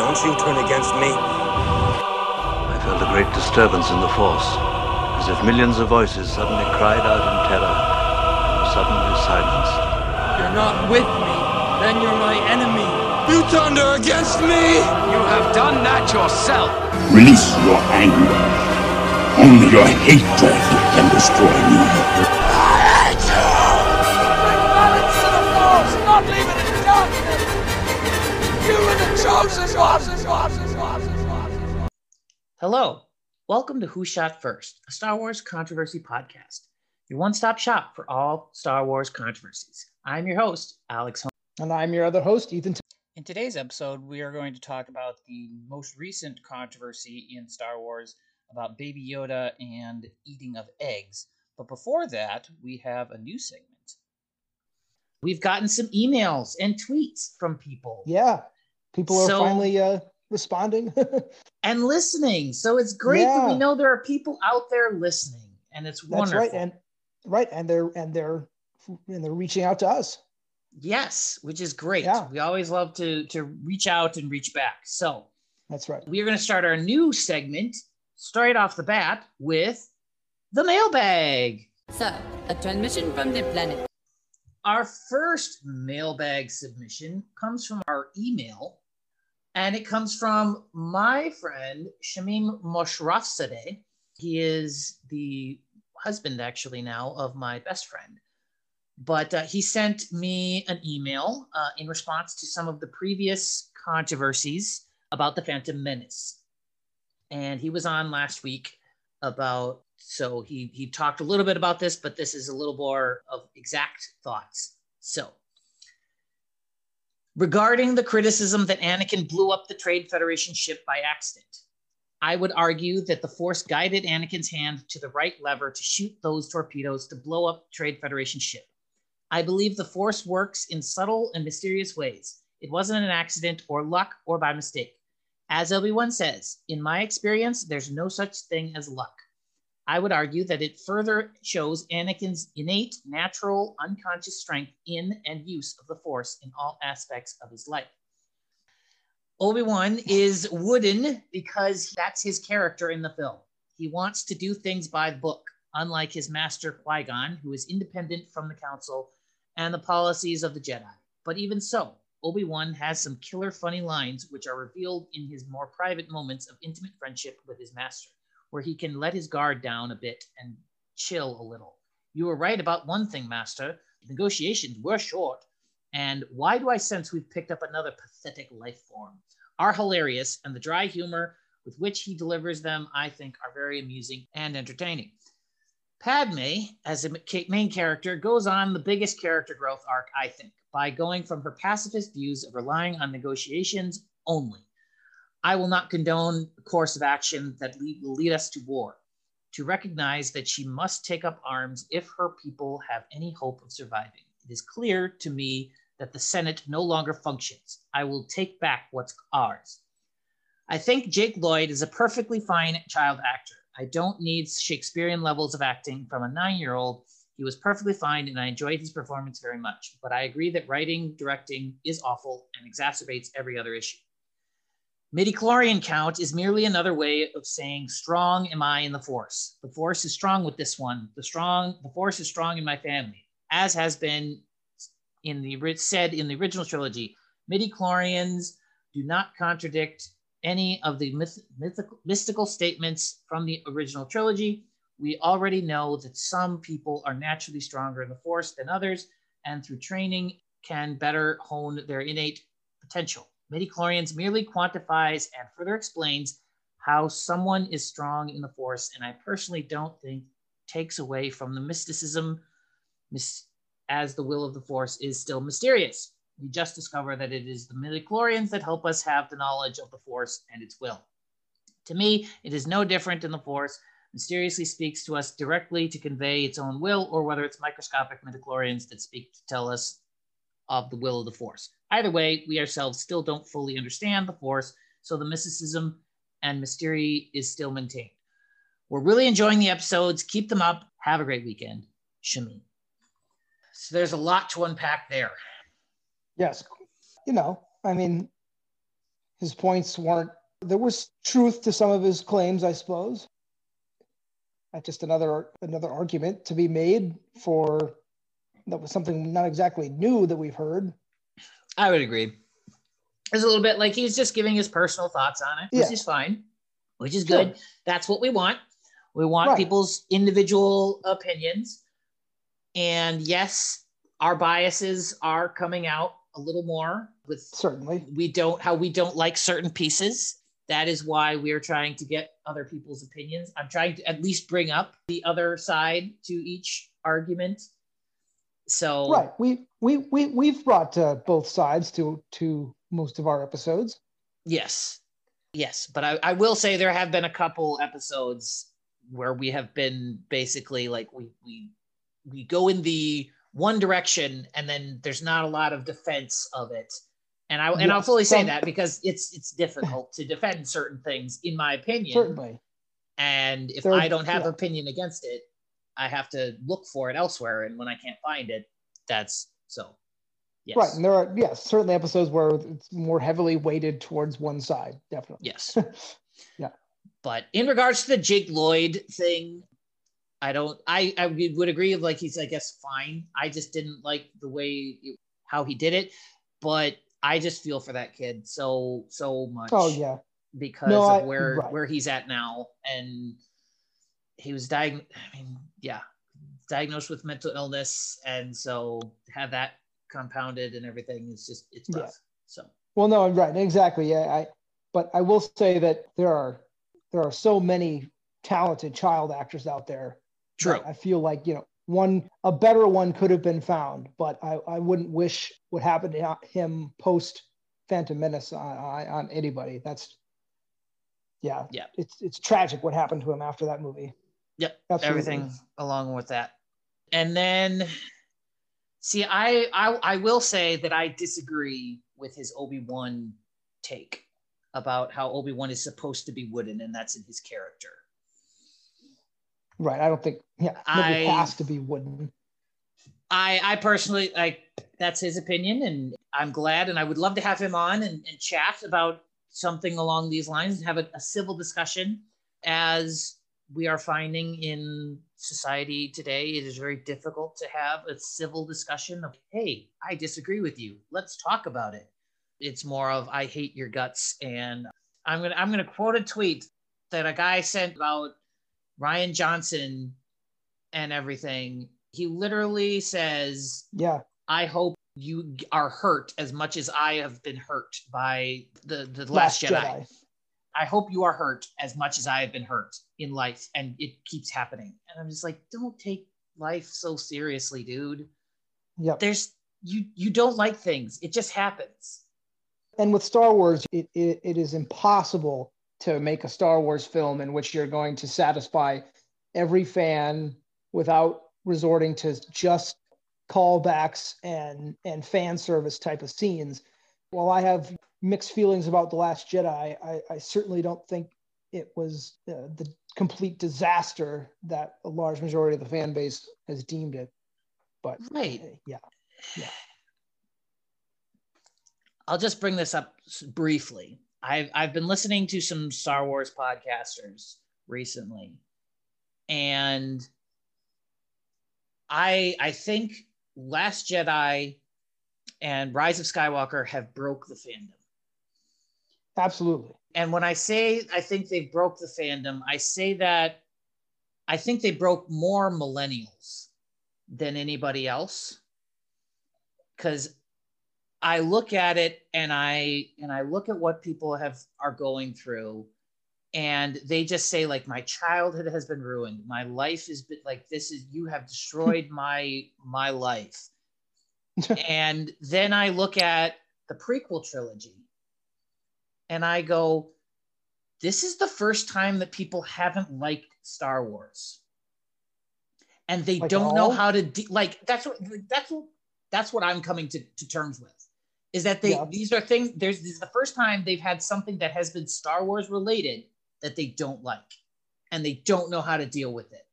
don't you turn against me. I felt a great disturbance in the force, as if millions of voices suddenly cried out in terror and were suddenly silenced. You're not with me, then you're my enemy. You thunder against me! You have done that yourself. Release your anger. Only your hatred can destroy me. balance to the force, not leave it in darkness. You are the chosen ones. Hello, welcome to Who Shot First, a Star Wars controversy podcast, your one stop shop for all Star Wars controversies. I'm your host, Alex Holmes. And I'm your other host, Ethan. T- In today's episode, we are going to talk about the most recent controversy in Star Wars about Baby Yoda and eating of eggs. But before that, we have a new segment. We've gotten some emails and tweets from people yeah, people are So- finally uh, responding. and listening. So it's great that we know there are people out there listening, and it's wonderful. That's wonderful. right, and right, and they're and they're and they're reaching out to us. yes, which is great. Yeah. We always love to to reach out and reach back. So That's right. we are going to start our new segment straight off the bat with the mailbag. So, a transmission from the planet. Our first mailbag submission comes from our email, and it comes from my friend Shamim Moshrafzadeh. He is the husband, actually, now of my best friend. But uh, he sent me an email uh, in response to some of the previous controversies about the Phantom Menace. And he was on last week about so he he talked a little bit about this but this is a little more of exact thoughts so regarding the criticism that anakin blew up the trade federation ship by accident. I would argue that the force guided anakin's hand to the right lever to shoot those torpedoes to blow up trade federation ship. I believe the force works in subtle and mysterious ways. It wasn't an accident or luck or by mistake. As obi-wan says in my experience there's no such thing as luck I would argue that it further shows Anakin's innate, natural, unconscious strength in and use of the Force in all aspects of his life. Obi Wan is wooden because that's his character in the film. He wants to do things by the book, unlike his master Qui Gon, who is independent from the Council and the policies of the Jedi. But even so, Obi Wan has some killer funny lines which are revealed in his more private moments of intimate friendship with his master where he can let his guard down a bit and chill a little. You were right about one thing, Master. Negotiations were short. And why do I sense we've picked up another pathetic life form? Are hilarious, and the dry humor with which he delivers them, I think, are very amusing and entertaining. Padme, as a main character, goes on the biggest character growth arc, I think, by going from her pacifist views of relying on negotiations only I will not condone a course of action that lead, will lead us to war, to recognize that she must take up arms if her people have any hope of surviving. It is clear to me that the Senate no longer functions. I will take back what's ours. I think Jake Lloyd is a perfectly fine child actor. I don't need Shakespearean levels of acting from a nine year old. He was perfectly fine and I enjoyed his performance very much. But I agree that writing, directing is awful and exacerbates every other issue. Midichlorian count is merely another way of saying strong am I in the force. The force is strong with this one. The strong the force is strong in my family, as has been in the said in the original trilogy. Midichlorians do not contradict any of the myth, mythical, mystical statements from the original trilogy. We already know that some people are naturally stronger in the force than others, and through training can better hone their innate potential. Midichlorians merely quantifies and further explains how someone is strong in the Force, and I personally don't think takes away from the mysticism, as the will of the Force is still mysterious. We just discover that it is the midichlorians that help us have the knowledge of the Force and its will. To me, it is no different in the Force. Mysteriously speaks to us directly to convey its own will, or whether it's microscopic midichlorians that speak to tell us of the will of the Force. Either way, we ourselves still don't fully understand the Force, so the mysticism and mystery is still maintained. We're really enjoying the episodes. Keep them up. Have a great weekend. Shami. So there's a lot to unpack there. Yes, you know, I mean, his points weren't. There was truth to some of his claims, I suppose. That's just another another argument to be made for that was something not exactly new that we've heard. I would agree. It's a little bit like he's just giving his personal thoughts on it, which Yeah. is fine, which is Sure. good. That's what we want. We want Right. people's individual opinions. And yes, our biases are coming out a little more with Certainly. we don't how we don't like certain pieces. That is why we're trying to get other people's opinions. I'm trying to at least bring up the other side to each argument. So Right. We we we we've brought uh, both sides to to most of our episodes. Yes. Yes. But I, I will say there have been a couple episodes where we have been basically like we we we go in the one direction and then there's not a lot of defense of it. And I and I'll fully say some- that because it's it's difficult to defend certain things in my opinion. Certainly. And if There- I don't have yeah. opinion against it, I have to look for it elsewhere. And when I can't find it, that's so. Yes. Right. And there are yes, certainly episodes where it's more heavily weighted towards one side. Definitely. Yes. Yeah. But in regards to the Jake Lloyd thing, I don't. I I would agree. Like he's, I guess, fine. I just didn't like the way how he did it. But I just feel for that kid so so much. Oh yeah. because No, of I- where right. where he's at now, and he was diagnosed. I mean, yeah, diagnosed with mental illness, and so have that compounded and everything is just it's Yeah. So Well, no, I'm right, exactly. Yeah, I. But I will say that there are there are so many talented child actors out there. True. I feel like you know one a better one could have been found, but I I wouldn't wish what happened to him post Phantom Menace on, on on anybody. That's yeah, Yeah. It's it's tragic what happened to him after that movie. Yep. Absolutely. Everything along with that. And then see, I I I will say that I disagree with his Obi-Wan take about how Obi-Wan is supposed to be wooden and that's in his character. Right. I don't think yeah, I- has to be wooden. I I personally like that's his opinion and I'm glad and I would love to have him on and, and chat about something along these lines and have a, a civil discussion as we are finding in society today it is very difficult to have a civil discussion of hey i disagree with you. Let's talk about it. It's more of i hate your guts. And i'm gonna i'm gonna quote a tweet that a guy sent about Rian Johnson and everything. He literally says Yeah. i hope you are hurt as much as i have been hurt by the the last, jedi. I hope you are hurt as much as I have been hurt in life and it keeps happening. And I'm just like, don't take life so seriously, dude. Yeah. There's you you don't like things. It just happens. and with Star Wars, it, it, it is impossible to make a Star Wars film in which you're going to satisfy every fan without resorting to just callbacks and and fan service type of scenes. While I have mixed feelings about the Last Jedi, I, I certainly don't think it was uh, the complete disaster that a large majority of the fan base has deemed it. But Right. uh, yeah, I'll just bring this up briefly. I've I've been listening to some Star Wars podcasters recently, and I I think Last Jedi and Rise of Skywalker have broke the fandom. Absolutely. And when I say I think they broke the fandom, I say that I think they broke more millennials than anybody else. Cause I look at it and I and I look at what people have are going through and they just say like my childhood has been ruined. My life is been like this is you have destroyed my my life. and then I look at the prequel trilogy and I go, this is the first time that people haven't liked Star Wars. And they Like don't know how to de- like that's what that's what that's what I'm coming to, to terms with. Is that they Yeah. these are things there's this is the first time they've had something that has been Star Wars related that they don't like and they don't know how to deal with it.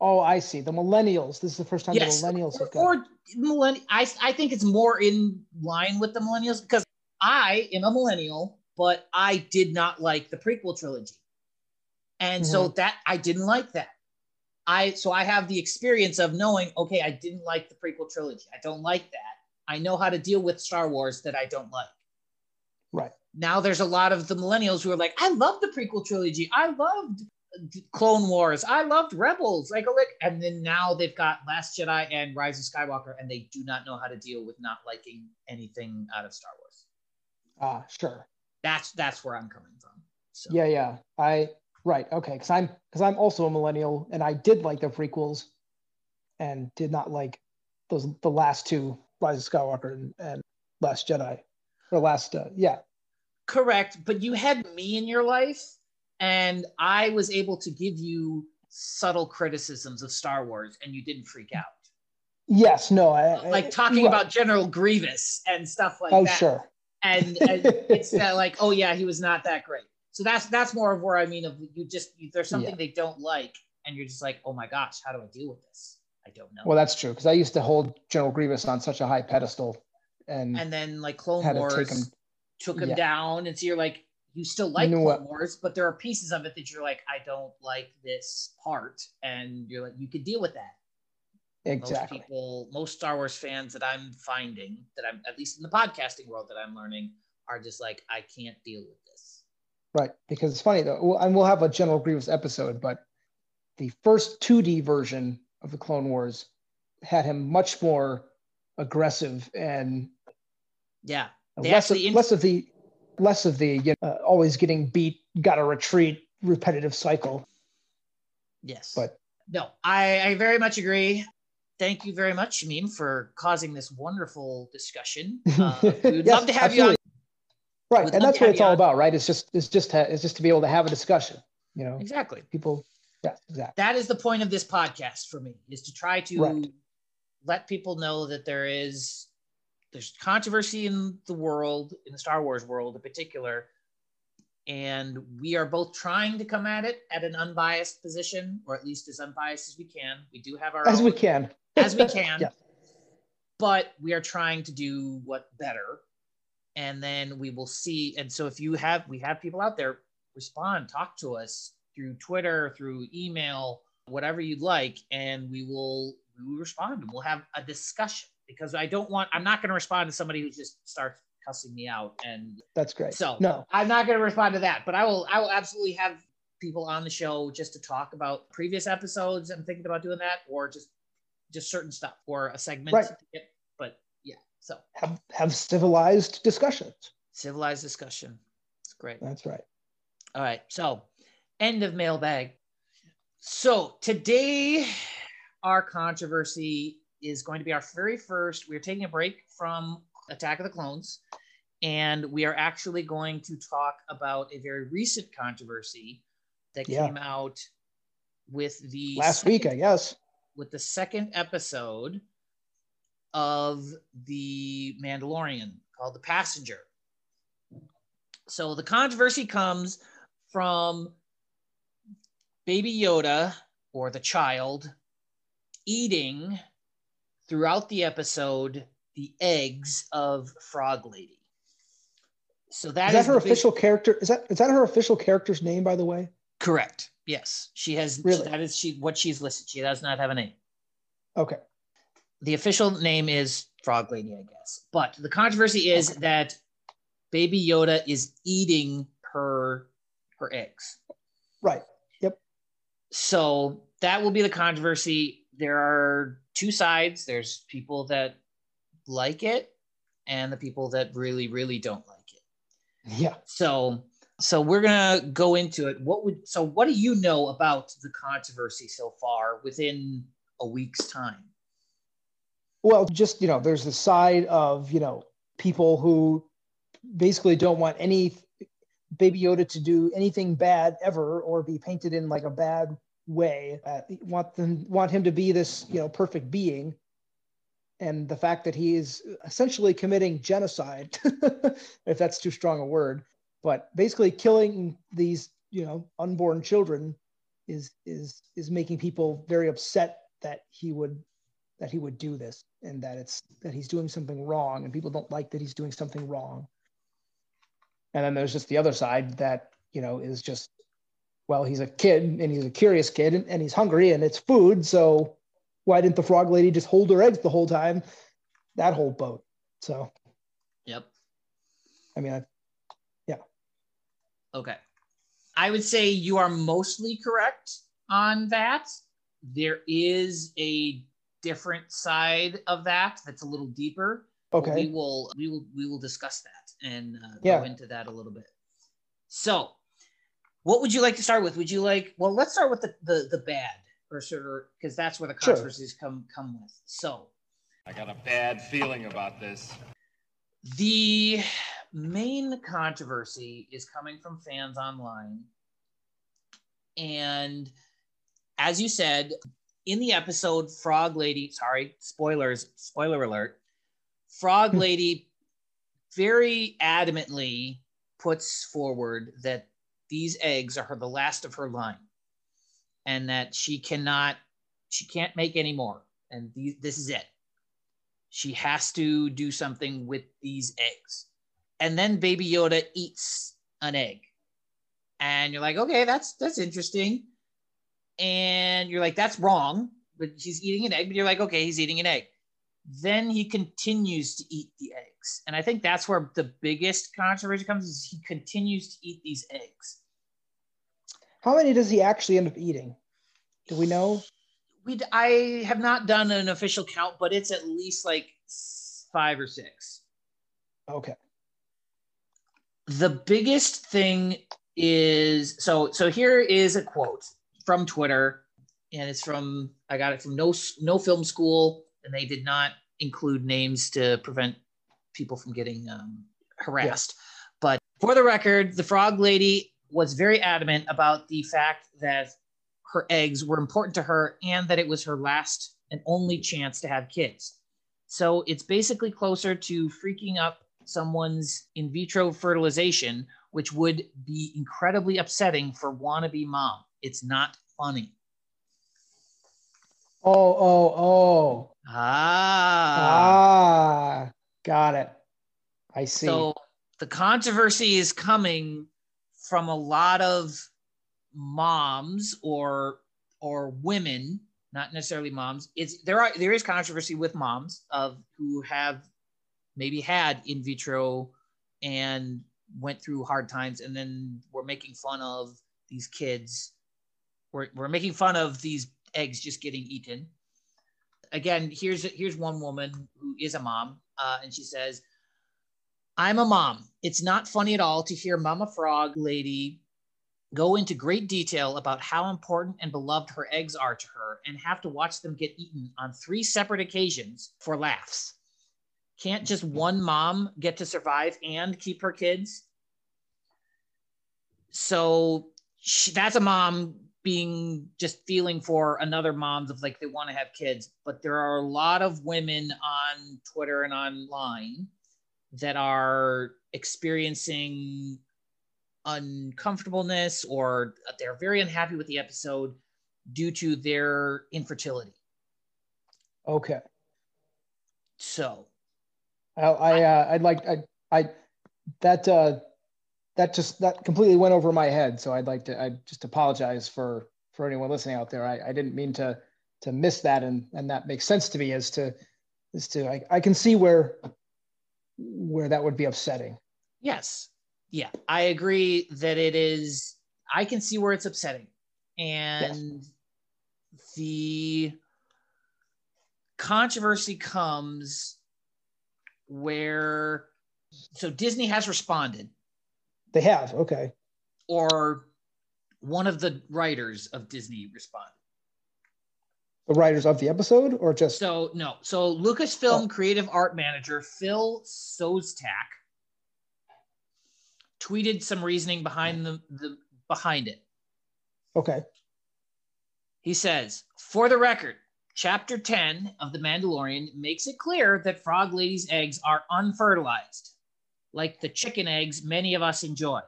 Oh, I see. The millennials. This is the first time Yes, the millennials have got. or millenn- I, I think it's more in line with the millennials because I am a millennial but I did not like the prequel trilogy. And so that I didn't like that. I so I have the experience of knowing, okay, I didn't like the prequel trilogy. I don't like that. I know how to deal with Star Wars that I don't like. Right. Now there's a lot of the millennials who are like, I love the prequel trilogy. I loved Clone Wars. I loved Rebels. Like, like, and then now they've got Last Jedi and Rise of Skywalker, and they do not know how to deal with not liking anything out of Star Wars. Ah, sure. That's that's where I'm coming from. So. Yeah, yeah. I right. Okay, because I'm because I'm also a millennial, and I did like the prequels, and did not like those the last two, Rise of Skywalker and, and Last Jedi, or Last. Uh, yeah. Correct, but you had me in your life, and I was able to give you subtle criticisms of Star Wars, and you didn't freak out. Yes. No. I, like talking well, about General Grievous and stuff like oh, that. Oh, sure. And, and it's that like, oh yeah, he was not that great. So that's that's more of where I mean of you just you, there's something Yeah. they don't like, and you're just like, oh my gosh, how do I deal with this? I don't know. Well, that's true because I used to hold General Grievous on such a high pedestal, and, and then like Clone Wars him. took him yeah. down, and so you're like, you still like know Clone what? Wars, but there are pieces of it that you're like, I don't like this part, and you're like, you could deal with that. Exactly. Most people, most Star Wars fans that I'm finding, that I'm at least in the podcasting world that I'm learning, are just like, I can't deal with this. Right, because it's funny though, well, and we'll have a General Grievous episode, but the first 2D version of the Clone Wars had him much more aggressive and Yeah, less of, in- less of the less of the you know, uh, always getting beat, got to retreat, repetitive cycle. Yes. But no, I, I very much agree. Thank you very much, Shamim, for causing this wonderful discussion. Uh, we would Yes, love to have you on. absolutely. Right, and that's what it's all on. about, right? It's just it's just ha- it's just to be able to have a discussion. You know, Exactly. people. Yeah, exactly. That is the point of this podcast for me, is to try to Right. let people know that there is there's controversy in the world, in the Star Wars world in particular, and we are both trying to come at it at an unbiased position, or at least as unbiased as we can. We do have our As we can. As we can. Yeah. But we are trying to do what better. And then we will see. And so if you have we have people out there, respond, talk to us through Twitter, through email, whatever you'd like, and we will we will respond and we'll have a discussion because I don't want I'm not going to respond to somebody who just starts cussing me out and That's great. so no, I'm not going to respond to that, but I will. I will absolutely have people on the show just to talk about previous episodes. I'm thinking about doing that, or just just certain stuff, or a segment. Right. to get- But yeah, so have have civilized discussions. civilized discussion. It's great. That's right. All right, so end of mailbag. So today, our controversy is going to be our very first. We're taking a break from Attack of the Clones, and we are actually going to talk about a very recent controversy that Yeah. came out with the Last week, I guess. With the second episode of the Mandalorian called The Passenger. So the controversy comes from Baby Yoda or the child eating throughout the episode the eggs of Frog Lady. So that is that is her the big- official character? Is that is that her official character's name, by the way? correct. Yes, she has. Really? That is she. What she's listed. She does not have a name. Okay. the official name is Frog Lady, I guess. But the controversy is that Baby Yoda is eating her her eggs. Right. Yep. So that will be the controversy. There are two sides. There's people that like it and the people that really, really don't like it. Yeah. So so we're gonna go into it. What would so what do you know about the controversy so far within a week's time? Well, just you know, there's the side of you know people who basically don't want any Baby Yoda to do anything bad ever or be painted in like a bad way. Uh, want them want him to be this you know perfect being, and the fact that he is essentially committing genocide, if that's too strong a word, but basically killing these you know unborn children is is is making people very upset that he would that he would do this and that it's that he's doing something wrong and people don't like that he's doing something wrong And then there's just the other side that, you know, is just, well, he's a kid and he's a curious kid and, and he's hungry and it's food. So why didn't the frog lady just hold her eggs the whole time? That whole boat. So, Yep. I mean, I, Okay. I would say you are mostly correct on that. There is a different side of that that's a little deeper. okay. We will we will we will discuss that and uh, Yeah. go into that a little bit. So, what would you like to start with? Would you like? Well, let's start with the the, the bad, or sort of because that's where the Sure. controversies come come with. So, I got a bad feeling about this. The main controversy is coming from fans online. And as you said, in the episode, Frog Lady, sorry, spoilers, spoiler alert, Frog hmm. Lady very adamantly puts forward that these eggs are her, the last of her line and that she cannot, she can't make any more. And these, this is it she has to do something with these eggs. And then Baby Yoda eats an egg. And you're like, okay, that's that's interesting. And you're like, that's wrong, but he's eating an egg, but you're like, okay, he's eating an egg. Then he continues to eat the eggs. And I think that's where the biggest controversy comes is he continues to eat these eggs. How many does he actually end up eating? Do we know? We I have not done an official count, but it's at least like five or six. Okay. The biggest thing is so so here is a quote from twitter and it's from i got it from no no film school and they did not include names to prevent people from getting um, harassed. But for the record the frog lady was very adamant about the fact that her eggs were important to her and that it was her last and only chance to have kids. So it's basically closer to freaking up someone's in vitro fertilization, which would be incredibly upsetting for wannabe mom. It's not funny. Oh, oh, oh. Ah. Ah, got it. I see. So the controversy is coming from a lot of moms or or women, not necessarily moms. It's there are there is controversy with moms of who have maybe had in vitro and went through hard times and then we're making fun of these kids. We're, we're making fun of these eggs just getting eaten. Again, here's here's one woman who is a mom, uh, and she says, I'm a mom. It's not funny at all to hear Mama Frog lady go into great detail about how important and beloved her eggs are to her and have to watch them get eaten on three separate occasions for laughs. Can't just mm-hmm. one mom get to survive and keep her kids? So she, that's a mom being just feeling for another moms of like they want to have kids. But there are a lot of women on Twitter and online that are experiencing uncomfortableness or they're very unhappy with the episode due to their infertility. okay. So, I, I uh, I'd like I I that uh that just that completely went over my head. So I'd like to I just apologize for for anyone listening out there. I, I didn't mean to to miss that and and that makes sense to me as to as to I, I can see where where that would be upsetting. yes. Yeah, I agree that it is I can see where it's upsetting. And the controversy comes where so Disney has responded They have okay. or one of the writers of Disney responded. The writers of the episode or just So no, so Lucasfilm oh. creative art manager Phil Szostak tweeted some reasoning behind the, the behind it. okay. He says, for the record, chapter 10 of The Mandalorian makes it clear that Frog Lady's eggs are unfertilized, like the chicken eggs many of us enjoy.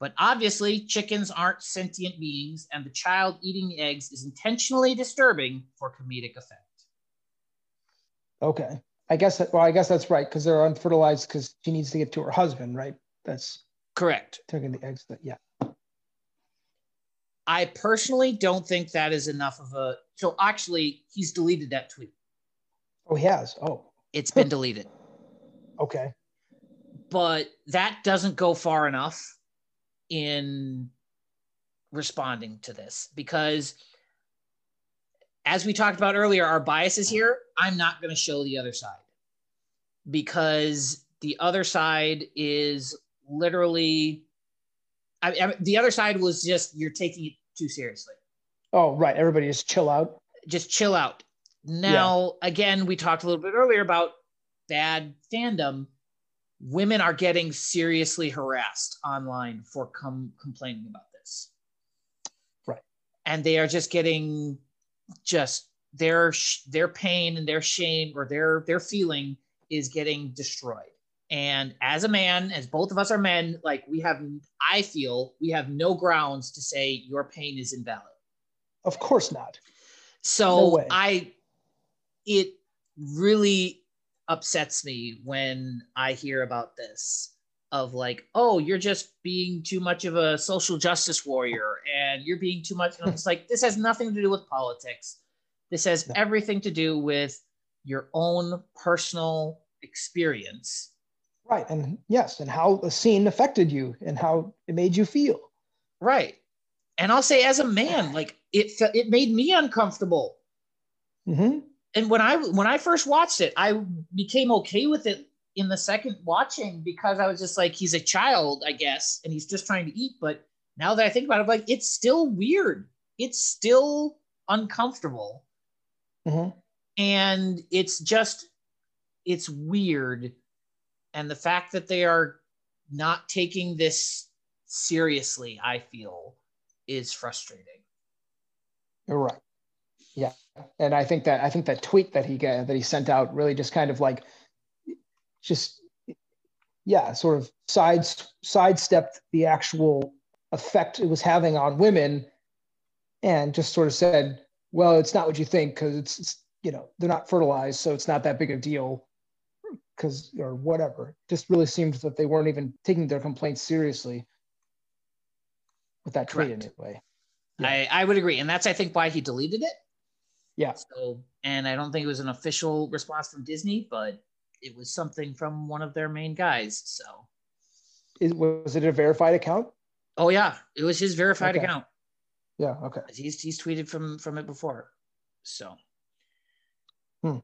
But obviously, chickens aren't sentient beings, and the child eating the eggs is intentionally disturbing for comedic effect. Okay. I guess that well, I guess that's right because they're unfertilized because she needs to get to her husband, right? That's Correct. Taking the eggs. That, yeah. I personally don't think that is enough of a. So actually, he's deleted that tweet. Oh, he has. Oh, It's been deleted, okay. but that doesn't go far enough in responding to this because, as we talked about earlier, our biases here. I'm not going to show the other side because the other side is literally. I, I, the other side was just you're taking it too seriously. Oh, right. Everybody just chill out. just chill out. Now, again, we talked a little bit earlier about bad fandom. Women are getting seriously harassed online for com- complaining about this. Right. And they are just getting just their sh- their pain and their shame or their their feeling is getting destroyed. And as a man, as both of us are men, like we have I feel we have no grounds to say your pain is invalid. Of course not. So No. I, it really upsets me when I hear about this of like, oh, you're just being too much of a social justice warrior and you're being too much. And it's like, this has nothing to do with politics. This has No. everything to do with your own personal experience. Right. And yes, and how the scene affected you and how it made you feel. Right. And I'll say, as a man, like it, it made me uncomfortable. hmm and when I when I first watched it, I became okay with it in the second watching because I was just like, he's a child, I guess, and he's just trying to eat. But now that I think about it, I'm like, it's still weird. It's still uncomfortable. hmm And it's just, it's weird. And the fact that they are not taking this seriously, I feel, is frustrating. You're right. Yeah. And I think that I think that tweet that he got that he sent out really just kind of like just yeah, sort of side sidestepped the actual effect it was having on women and just sort of said, well, it's not what you think because it's, it's you know, they're not fertilized, so it's not that big a deal because or whatever. Just really seemed that they weren't even taking their complaints seriously with that tweet Correct. anyway. I, I would agree. And that's, I think, why he deleted it. Yeah. So, and I don't think it was an official response from Disney, but it was something from one of their main guys. So, Is, was it a verified account? oh yeah, it was his verified Okay. account. Yeah. Okay. He's he's tweeted from from it before. So, hmm.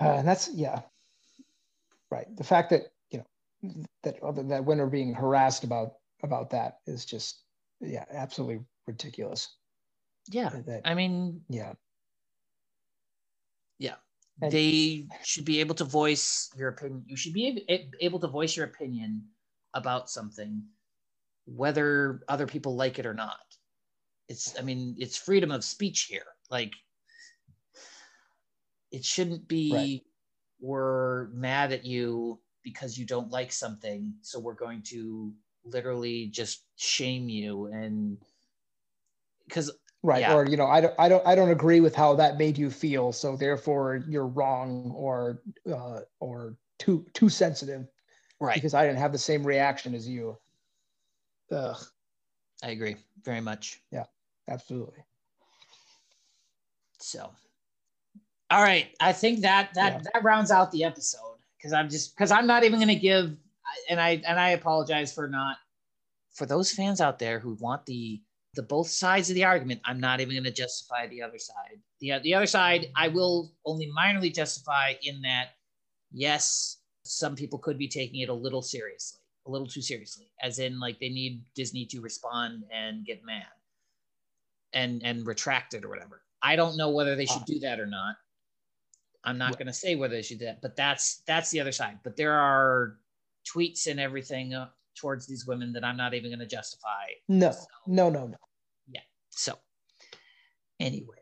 Uh, and that's yeah, right. The fact that you know that other that women are being harassed about about that is just yeah, absolutely ridiculous. yeah, That I mean, yeah, yeah, And- they should be able to voice your opinion. You should be able to voice your opinion about something, whether other people like it or not. It's, I mean, it's freedom of speech here. Like, it shouldn't be Right. we're mad at you because you don't like something, so we're going to literally just shame you and because right. Yeah. Or you know, I don't I don't I don't agree with how that made you feel, so therefore you're wrong or uh, or too too sensitive right, because I didn't have the same reaction as you. Ugh, I agree very much. Yeah absolutely. So, all right, I think that that Yeah. that rounds out the episode because I'm just because I'm not even going to give, and I and I apologize for not for those fans out there who want the the both sides of the argument. I'm not even going to justify the other side. the The other side, I will only minorly justify in that yes, some people could be taking it a little seriously, a little too seriously, as in like they need Disney to respond and get mad and and retract it or whatever. I don't know whether they should Ah. do that or not. I'm not going to say whether she did, but that's that's the other side. But there are tweets and everything uh, towards these women that I'm not even going to justify. No, So- no, no, no. Yeah. So, anyway,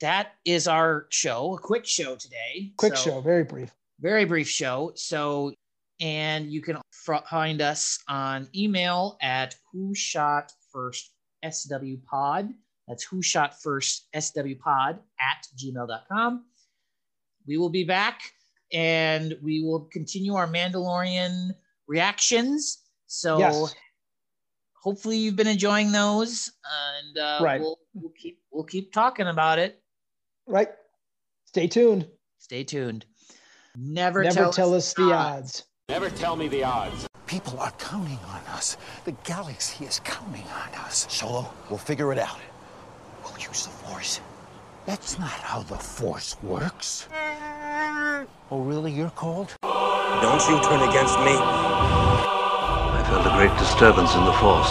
that is our show. A quick show today. Quick So- show, very brief. very brief show. So, and you can find us on email at who shot first swpod. That's who shot first SW pod at gmail.com. We will be back and we will continue our Mandalorian reactions. So Yes. hopefully you've been enjoying those, and uh, Right. we'll, we'll keep we'll keep talking about it. Right. Stay tuned. Stay tuned. Never, Never tell, us the odds. Never tell me the odds. People are counting on us. The galaxy is counting on us. Solo, we'll figure it out. We'll use the Force. That's not how the Force works. Oh, really? You're cold? Don't you turn against me. I felt a great disturbance in the Force,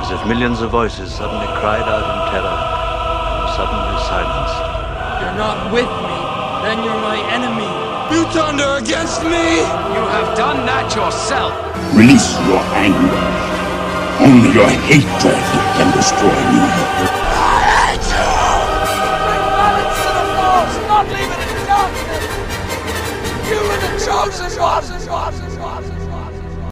as if millions of voices suddenly cried out in terror and were suddenly silenced. You're not with me, then you're my enemy. You thunder against me! You have done that yourself. Release your anger. Only your hatred can destroy me. Not leave it in darkness. You were the chosen one.